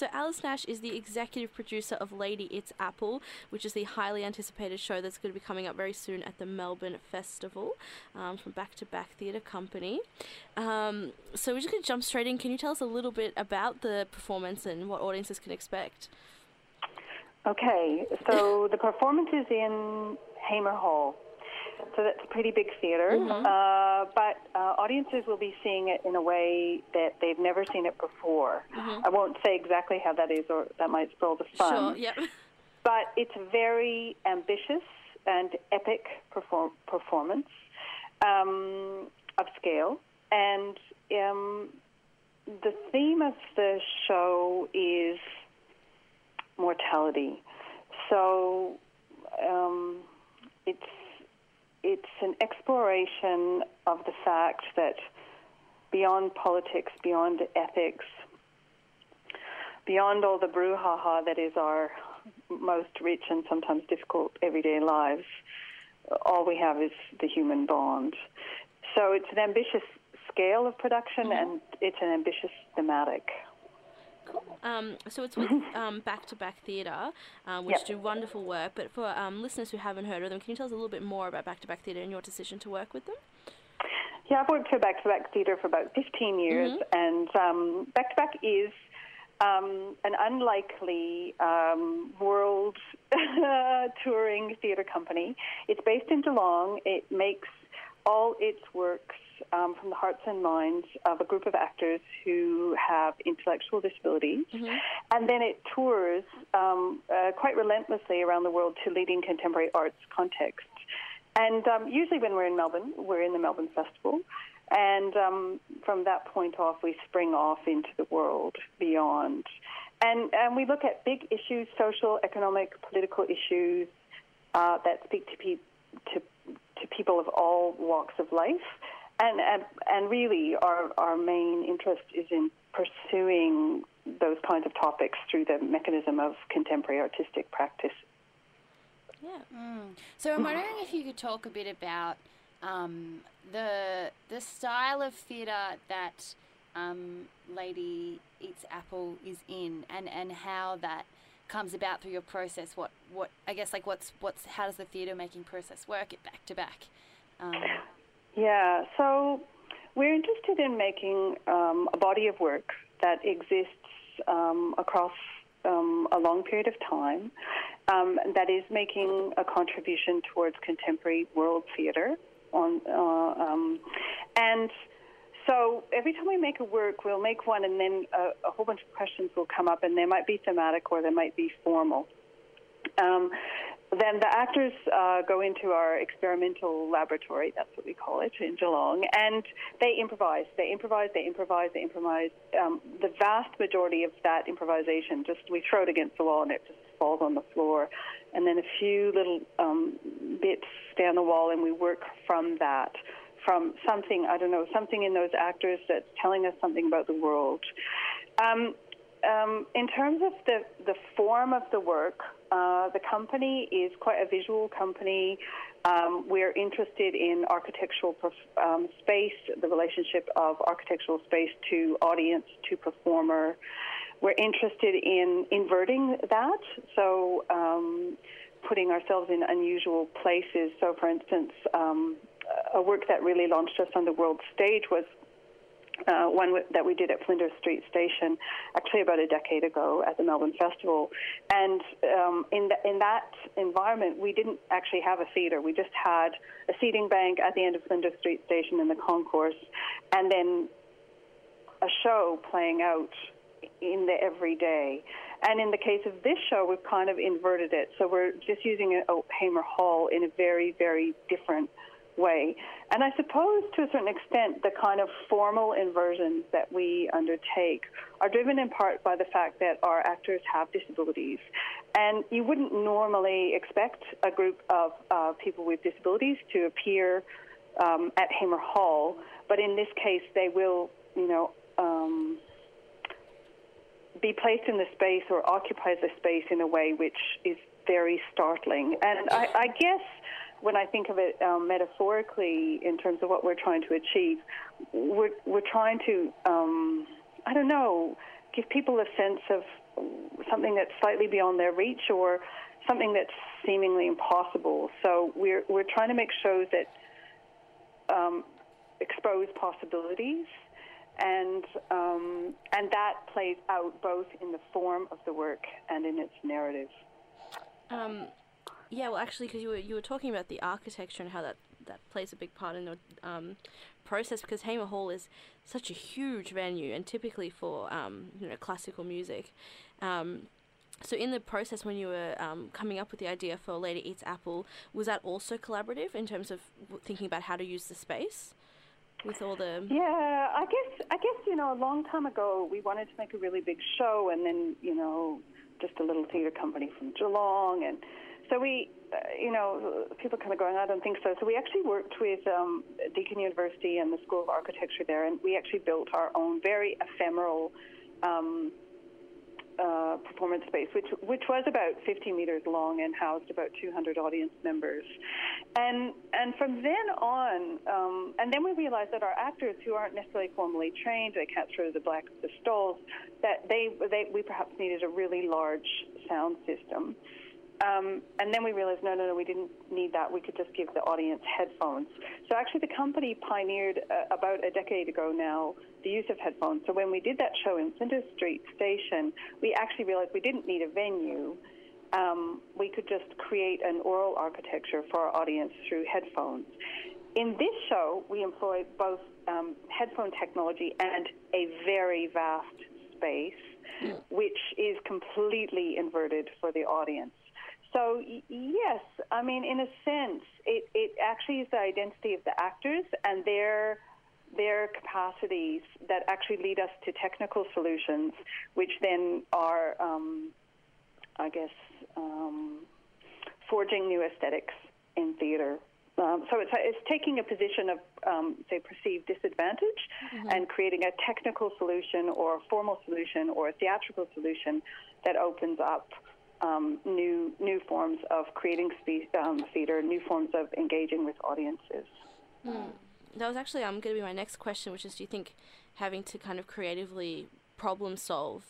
so Alice Nash is the executive producer of Lady Eats Apple, which is the highly anticipated show that's going to be coming up very soon at the Melbourne Festival um, from Back to Back Theatre Company. Um, so we're just going to jump straight in. Can you tell us a little bit about the performance and what audiences can expect? Okay, so the performance is in Hamer Hall. So that's a pretty big theater. Mhm. Uh, but uh, audiences will be seeing it in a way that they've never seen it before. Mhm. I won't say exactly how that is, or that might spoil the fun. Sure, yep. But it's a very ambitious and epic perform- performance um, of scale. And um, the theme of the show is mortality. So um, it's it's an exploration of the fact that beyond politics, beyond ethics, beyond all the brouhaha that is our most rich and sometimes difficult everyday lives, all we have is the human bond. So it's an ambitious scale of production mm-hmm. and it's an ambitious thematic. Um, so it's with um, Back to Back Theatre, um, which Yep. do wonderful work. But for um, listeners who haven't heard of them, can you tell us a little bit more about Back to Back Theatre and your decision to work with them? Yeah, I've worked for Back to Back Theatre for about 15 years, and um, Back to Back is um, an unlikely um, world touring theatre company. It's based in Geelong. It makes all its works um, from the hearts and minds of a group of actors who have intellectual disabilities. And then it tours um, uh, quite relentlessly around the world to leading contemporary arts contexts. And um, usually, when we're in Melbourne, we're in the Melbourne Festival. And um, from that point off, we spring off into the world beyond. And, and we look at big issues, social, economic, political issues uh, that speak to, pe- to, to people of all walks of life. And, and, and really, our, our main interest is in pursuing those kinds of topics through the mechanism of contemporary artistic practice. Yeah. So I'm wondering if you could talk a bit about um, the the style of theatre that um, Lady Eats Apple is in, and, and how that comes about through your process. What what I guess like what's what's how does the theatre making process work? It back to back. Um, Yeah, so we're interested in making um, a body of work that exists um, across um, a long period of time um, that is making a contribution towards contemporary world theatre. On uh, um, and so every time we make a work, we'll make one, and then a, a whole bunch of questions will come up, and they might be thematic or they might be formal. Um, then the actors uh, go into our experimental laboratory, that's what we call it, in Geelong, and they improvise. They improvise, they improvise, they improvise. Um, the vast majority of that improvisation, just we throw it against the wall and it just falls on the floor. And then a few little um, bits stay on the wall, and we work from that, from something, I don't know, something in those actors that's telling us something about the world. Um, um, in terms of the, the form of the work, uh, the company is quite a visual company. Um, we're interested in architectural um, space, the relationship of architectural space to audience, to performer. We're interested in inverting that, so um, putting ourselves in unusual places. So, for instance, um, a work that really launched us on the world stage was uh, one that we did at Flinders Street Station, actually about a decade ago at the Melbourne Festival. And um, in, the, in that environment, we didn't actually have a theatre. We just had a seating bank at the end of Flinders Street Station in the concourse, and then a show playing out in the everyday. And in the case of this show, we've kind of inverted it. So we're just using a, a Hamer Hall in a very, very different way. And I suppose to a certain extent, the kind of formal inversions that we undertake are driven in part by the fact that our actors have disabilities. And you wouldn't normally expect a group of uh, people with disabilities to appear um, at Hamer Hall, but in this case, they will, you know, um, be placed in the space or occupy the space in a way which is very startling. And I, I guess when I think of it um, metaphorically in terms of what we're trying to achieve, we're, we're trying to, um, I don't know, give people a sense of something that's slightly beyond their reach or something that's seemingly impossible. So we're we're trying to make shows that um, expose possibilities, and um, and that plays out both in the form of the work and in its narrative. Um, yeah, well, actually, because you were you were talking about the architecture and how that that plays a big part in the um, process because Hamer Hall is such a huge venue and typically for um, you know classical music. Um, so in the process when you were um, coming up with the idea for Lady Eats Apple, was that also collaborative in terms of thinking about how to use the space with all the Yeah, I guess I guess you know a long time ago we wanted to make a really big show, and then you know just a little theater company from Geelong, and so we, uh, you know, people kind of going, I don't think so. So we actually worked with um, Deakin University and the School of Architecture there, and we actually built our own very ephemeral. Um, uh, performance space, which which was about 50 meters long and housed about 200 audience members, and and from then on, um, and then we realized that our actors who aren't necessarily formally trained, they can't throw the black of the stalls, that they they we perhaps needed a really large sound system. Um, and then we realized, no, no, no, we didn't need that. We could just give the audience headphones. So actually, the company pioneered uh, about a decade ago now the use of headphones. So when we did that show in Flinders Street Station, we actually realized we didn't need a venue. Um, we could just create an aural architecture for our audience through headphones. In this show, we employ both um, headphone technology and a very vast space, which is completely inverted for the audience. So y- yes, I mean, in a sense, it, it actually is the identity of the actors and their their capacities that actually lead us to technical solutions, which then are, um, I guess, um, forging new aesthetics in theater. Um, so it's, it's taking a position of, um, say, perceived disadvantage and creating a technical solution or a formal solution or a theatrical solution that opens up um, new new forms of creating spe- um, theater, new forms of engaging with audiences. that was actually um, going to be my next question, which is do you think having to kind of creatively problem solve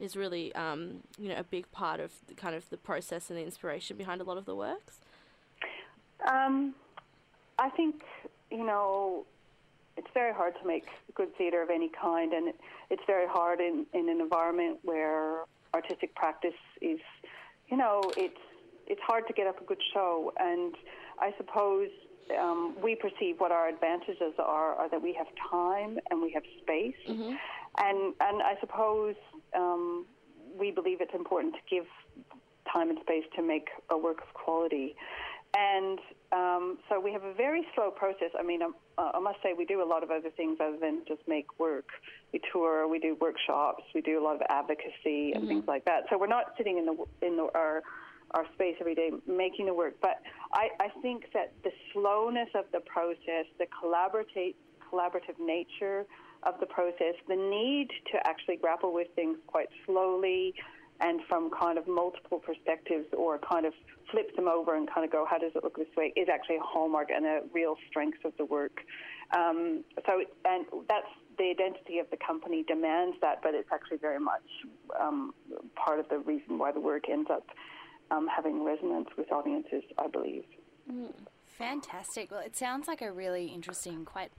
is really um, you know a big part of the, kind of the process and the inspiration behind a lot of the works? Um, I think you know it's very hard to make good theater of any kind, and it, it's very hard in, in an environment where artistic practice is, you know, it's it's hard to get up a good show, and I suppose um, we perceive what our advantages are are that we have time and we have space, and and I suppose um, we believe it's important to give time and space to make a work of quality. And um, so we have a very slow process. I mean, um, uh, I must say we do a lot of other things other than just make work. We tour, we do workshops, we do a lot of advocacy and things like that. So we're not sitting in the in the, our our space every day making the work. But I, I think that the slowness of the process, the collaborative collaborative nature of the process, the need to actually grapple with things quite slowly and from kind of multiple perspectives or kind of flip them over and kind of go, how does it look this way, is actually a hallmark and a real strength of the work. Um, so, and that's the identity of the company demands that, but it's actually very much um, part of the reason why the work ends up um, having resonance with audiences, I believe. Fantastic. Well, it sounds like a really interesting, quite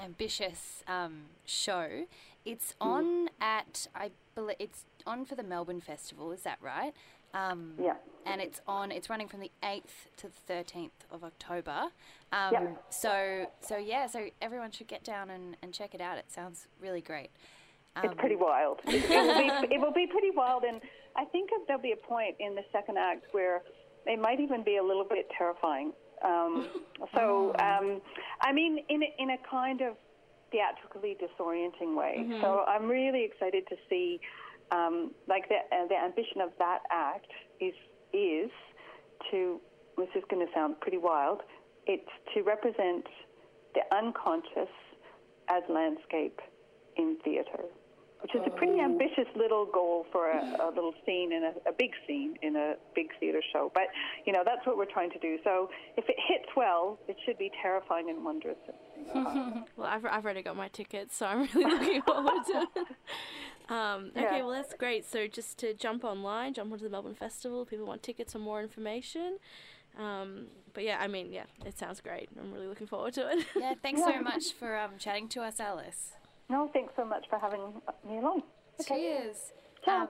ambitious um, show. It's on at I believe it's on for the Melbourne Festival. Is that right? Um, Yeah. And it's on. It's running from the eighth to the thirteenth of October. Um, Yeah. So so yeah. So everyone should get down and, and check it out. It sounds really great. It's pretty wild. It, it, will be, it will be pretty wild, and I think there'll be a point in the second act where it might even be a little bit terrifying. Um, so, um, I mean, in a, in a kind of theatrically disorienting way. So, I'm really excited to see, um, like the uh, the ambition of that act is is to. This is going to sound pretty wild. It's to represent the unconscious as landscape in theatre. Which is a pretty ambitious little goal for a, a little scene in a, a big scene in a big theatre show. But you know that's what we're trying to do. So if it hits well, it should be terrifying and wondrous. Well, I've, I've already got my tickets, so I'm really looking forward to it. Um, okay, Yeah. well, that's great. So, just to jump online, jump onto the Melbourne Festival. If people want tickets or more information. Um, but yeah, I mean, yeah, it sounds great. I'm really looking forward to it. Yeah, thanks so much for um, chatting to us, Alice. No, thanks so much for having me along. Okay. Cheers. Ciao. Um,